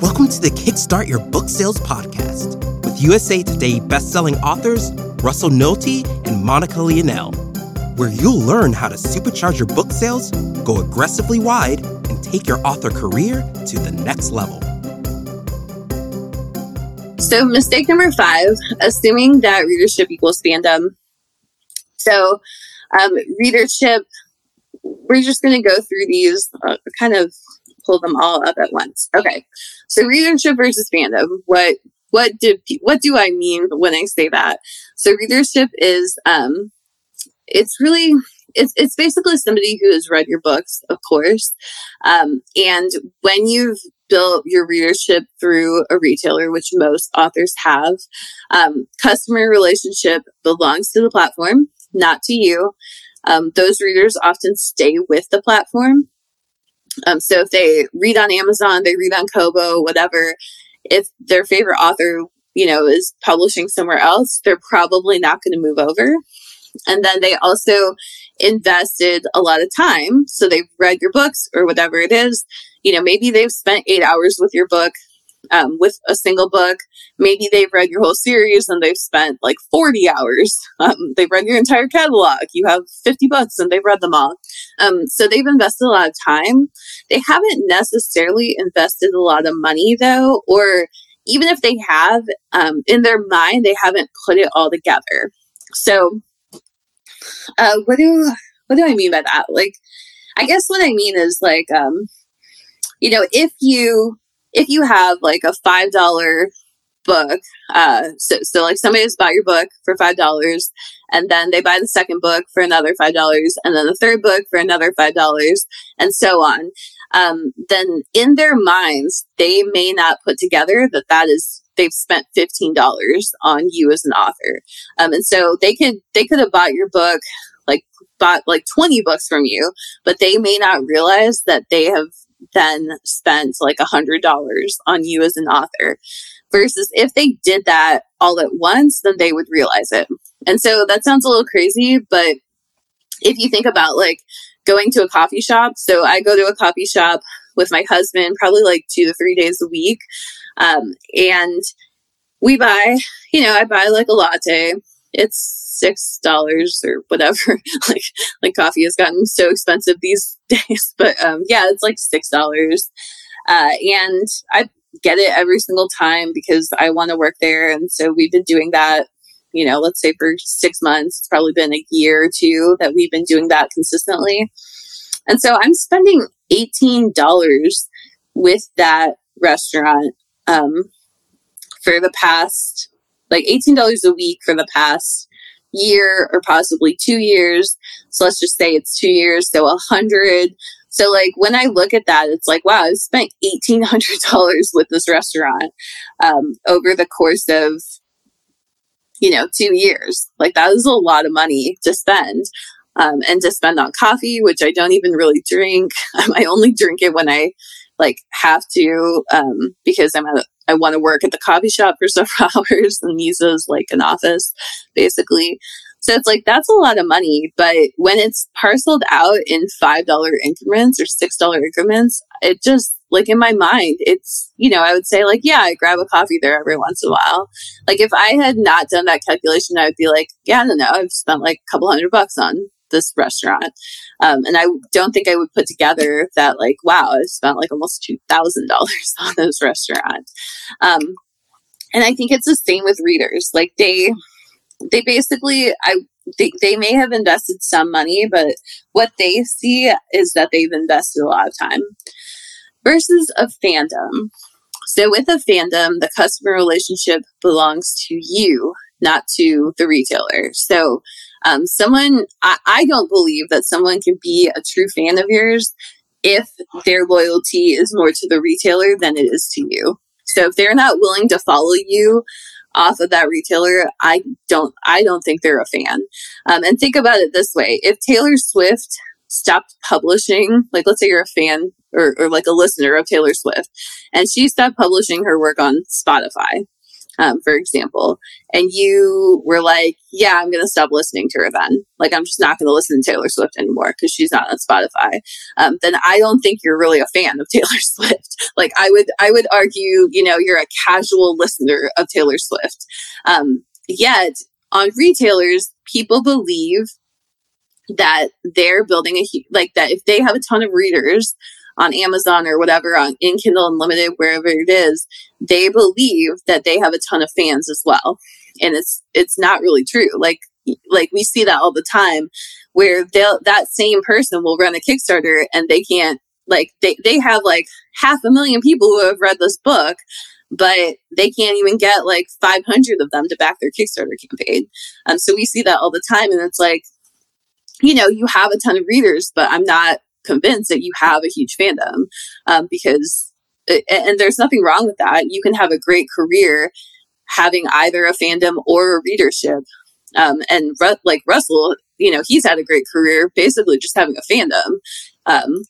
Welcome to the Kickstart Your Book Sales podcast with USA Today bestselling authors Russell Nohelty and Monica Leonelle, where you'll learn how to supercharge your book sales, go aggressively wide, and take your author career to the next level. So, mistake number five assuming that readership equals fandom. So, um, readership, we're just going to go through these, uh, kind of pull them all up at once. Okay. So, readership versus fandom. What what did what do I mean when I say that? So, readership is um, it's really it's it's basically somebody who has read your books, of course. Um, and when you've built your readership through a retailer, which most authors have, um, customer relationship belongs to the platform, not to you. Um, those readers often stay with the platform. Um, so if they read on Amazon, they read on Kobo, whatever, if their favorite author, you know, is publishing somewhere else, they're probably not going to move over. And then they also invested a lot of time. So they've read your books or whatever it is. You know, maybe they've spent eight hours with your book, um, with a single book. Maybe they've read your whole series and they've spent like 40 hours. Um, they've read your entire catalog. You have 50 books and they've read them all. Um, so they've invested a lot of time. They haven't necessarily invested a lot of money though, or even if they have, um, in their mind, they haven't put it all together. So uh, what do what do I mean by that? Like, I guess what I mean is like, um, you know, if you if you have like a five dollar book, uh, so so like somebody has bought your book for five dollars, and then they buy the second book for another five dollars, and then the third book for another five dollars, and so on. Um, then in their minds, they may not put together that that is they've spent $15 on you as an author. Um, and so they could, they could have bought your book, like bought like 20 books from you, but they may not realize that they have then spent like a hundred dollars on you as an author versus if they did that all at once, then they would realize it. And so that sounds a little crazy, but if you think about like going to a coffee shop, so I go to a coffee shop with my husband probably like two to three days a week. Um, and we buy, you know, I buy like a latte. It's six dollars or whatever. like like coffee has gotten so expensive these days, but um, yeah, it's like six dollars. Uh, and I get it every single time because I want to work there, and so we've been doing that. You know, let's say for six months. It's probably been a year or two that we've been doing that consistently. And so I'm spending $18 with that restaurant um, for the past, like $18 a week for the past year or possibly two years. So let's just say it's two years, so a hundred. So like when I look at that, it's like, wow, I've spent eighteen hundred dollars with this restaurant um, over the course of you know two years. Like that is a lot of money to spend. Um, and to spend on coffee, which I don't even really drink. I only drink it when I like have to um, because I'm at a, I want to work at the coffee shop for several hours and use as like an office basically. So it's like that's a lot of money, but when it's parceled out in five dollar increments or six dollar increments, it just like in my mind, it's you know I would say like yeah, I grab a coffee there every once in a while. Like if I had not done that calculation, I would be like yeah, I don't know, I've spent like a couple hundred bucks on this restaurant. Um, and I don't think I would put together that like, wow, I spent like almost two thousand dollars on this restaurant. Um, and I think it's the same with readers. Like they, they basically, I they, they may have invested some money, but what they see is that they've invested a lot of time versus a fandom. So with a fandom, the customer relationship belongs to you, not to the retailer. So um, someone, I, I don't believe that someone can be a true fan of yours if their loyalty is more to the retailer than it is to you. So if they're not willing to follow you off of that retailer, I don't, I don't think they're a fan. Um, and think about it this way: if Taylor Swift stopped publishing, like let's say you're a fan or, or like a listener of Taylor Swift, and she stopped publishing her work on Spotify, um, for example, and you were like, yeah, I'm going to stop listening to her then. Like, I'm just not going to listen to Taylor Swift anymore because she's not on Spotify. Um, then I don't think you're really a fan of Taylor Swift. like, I would, I would argue, you know, you're a casual listener of Taylor Swift. Um, yet on retailers, people believe that they're building a, like that if they have a ton of readers, on Amazon or whatever on in Kindle Unlimited, wherever it is, they believe that they have a ton of fans as well. And it's it's not really true. Like like we see that all the time where they'll that same person will run a Kickstarter and they can't like they, they have like half a million people who have read this book but they can't even get like 500 of them to back their Kickstarter campaign. Um, so we see that all the time. And it's like, you know, you have a ton of readers, but I'm not convinced that you have a huge fandom um, because and there's nothing wrong with that. You can have a great career having either a fandom or a readership um, and like russell you know he's had a great career basically just having a fandom um,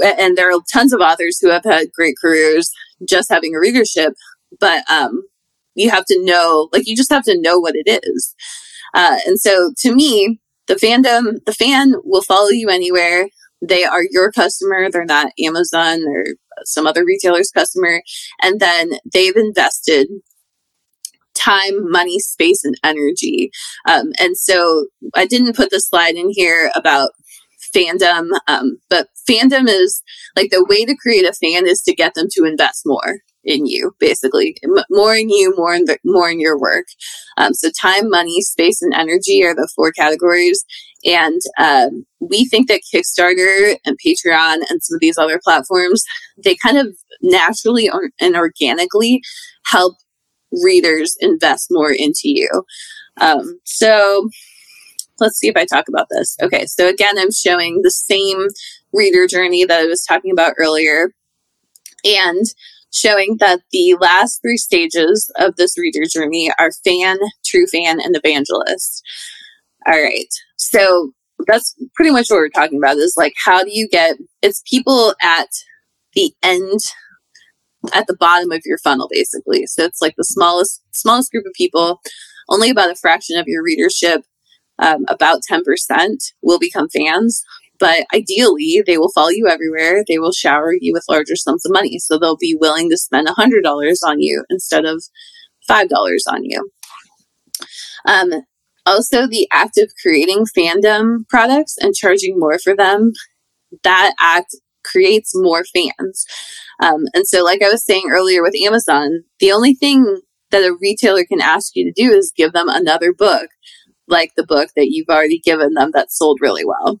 and there are tons of authors who have had great careers just having a readership but um, you have to know like you just have to know what it is. Uh, and so to me the fandom the fan will follow you anywhere they are your customer. They're not Amazon or some other retailer's customer. And then they've invested time, money, space, and energy. Um, and so I didn't put the slide in here about fandom, um, but fandom is like the way to create a fan is to get them to invest more in you, basically. more in you, more in the, more in your work. Um, so time, money, space, and energy are the four categories. And um, we think that Kickstarter and Patreon and some of these other platforms, they kind of naturally or, and organically help readers invest more into you. Um, so let's see if I talk about this. Okay, so again, I'm showing the same reader journey that I was talking about earlier. And showing that the last three stages of this reader journey are fan, true fan, and evangelist. All right. So that's pretty much what we're talking about is like, how do you get, it's people at the end, at the bottom of your funnel, basically. So it's like the smallest, smallest group of people, only about a fraction of your readership, um, about 10% will become fans. But ideally, they will follow you everywhere. They will shower you with larger sums of money. So they'll be willing to spend $100 on you instead of $5 on you. Um, also, the act of creating fandom products and charging more for them, that act creates more fans. Um, and so, like I was saying earlier with Amazon, the only thing that a retailer can ask you to do is give them another book, like the book that you've already given them that sold really well.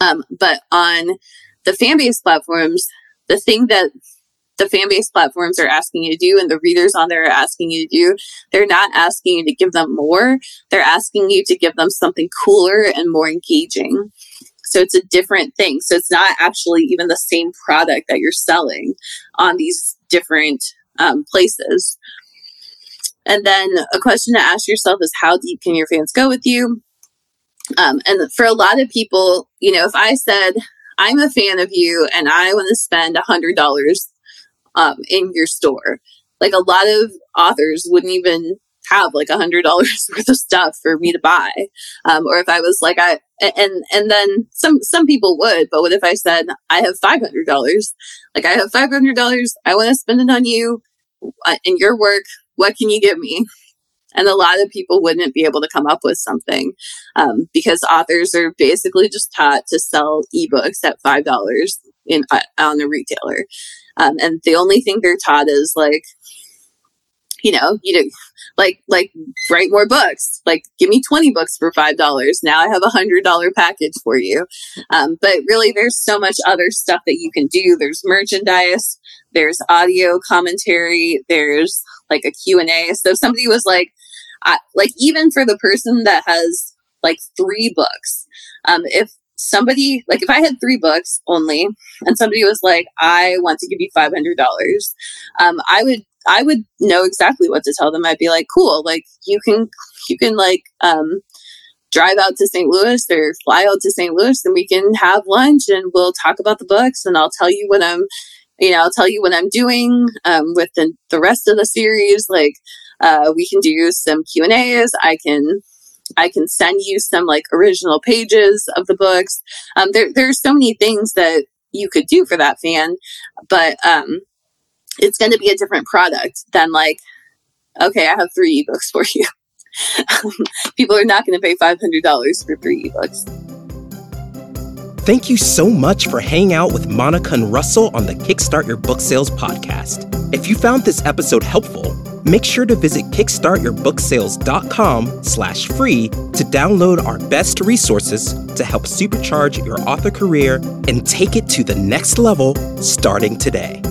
Um, but on the fan based platforms, the thing that the fan based platforms are asking you to do and the readers on there are asking you to do, they're not asking you to give them more. They're asking you to give them something cooler and more engaging. So it's a different thing. So it's not actually even the same product that you're selling on these different um, places. And then a question to ask yourself is how deep can your fans go with you? Um, and for a lot of people, you know, if I said, I'm a fan of you and I want to spend a hundred dollars um, in your store, like a lot of authors wouldn't even have like a hundred dollars worth of stuff for me to buy. Um, or if I was like, I, and, and then some, some people would, but what if I said, I have $500? Like I have $500. I want to spend it on you uh, in your work. What can you give me? And a lot of people wouldn't be able to come up with something um, because authors are basically just taught to sell ebooks at five dollars in uh, on a retailer, um, and the only thing they're taught is like, you know, you know, like like write more books. Like give me twenty books for five dollars. Now I have a hundred dollar package for you. Um, but really, there's so much other stuff that you can do. There's merchandise. There's audio commentary. There's like a Q and A. So if somebody was like, I, like even for the person that has like three books, um, if somebody like if I had three books only, and somebody was like, "I want to give you five hundred dollars," um, I would I would know exactly what to tell them. I'd be like, "Cool, like you can you can like um, drive out to St. Louis or fly out to St. Louis, and we can have lunch and we'll talk about the books, and I'll tell you what I'm." you know, I'll tell you what I'm doing um, with the, the rest of the series. Like, uh, we can do some Q and A's. I can, I can send you some like original pages of the books. Um, there, there's so many things that you could do for that fan, but um, it's going to be a different product than like, okay, I have three ebooks for you. People are not going to pay $500 for three ebooks. Thank you so much for hanging out with Monica and Russell on the Kickstart Your Book Sales podcast. If you found this episode helpful, make sure to visit kickstartyourbooksales.com slash free to download our best resources to help supercharge your author career and take it to the next level starting today.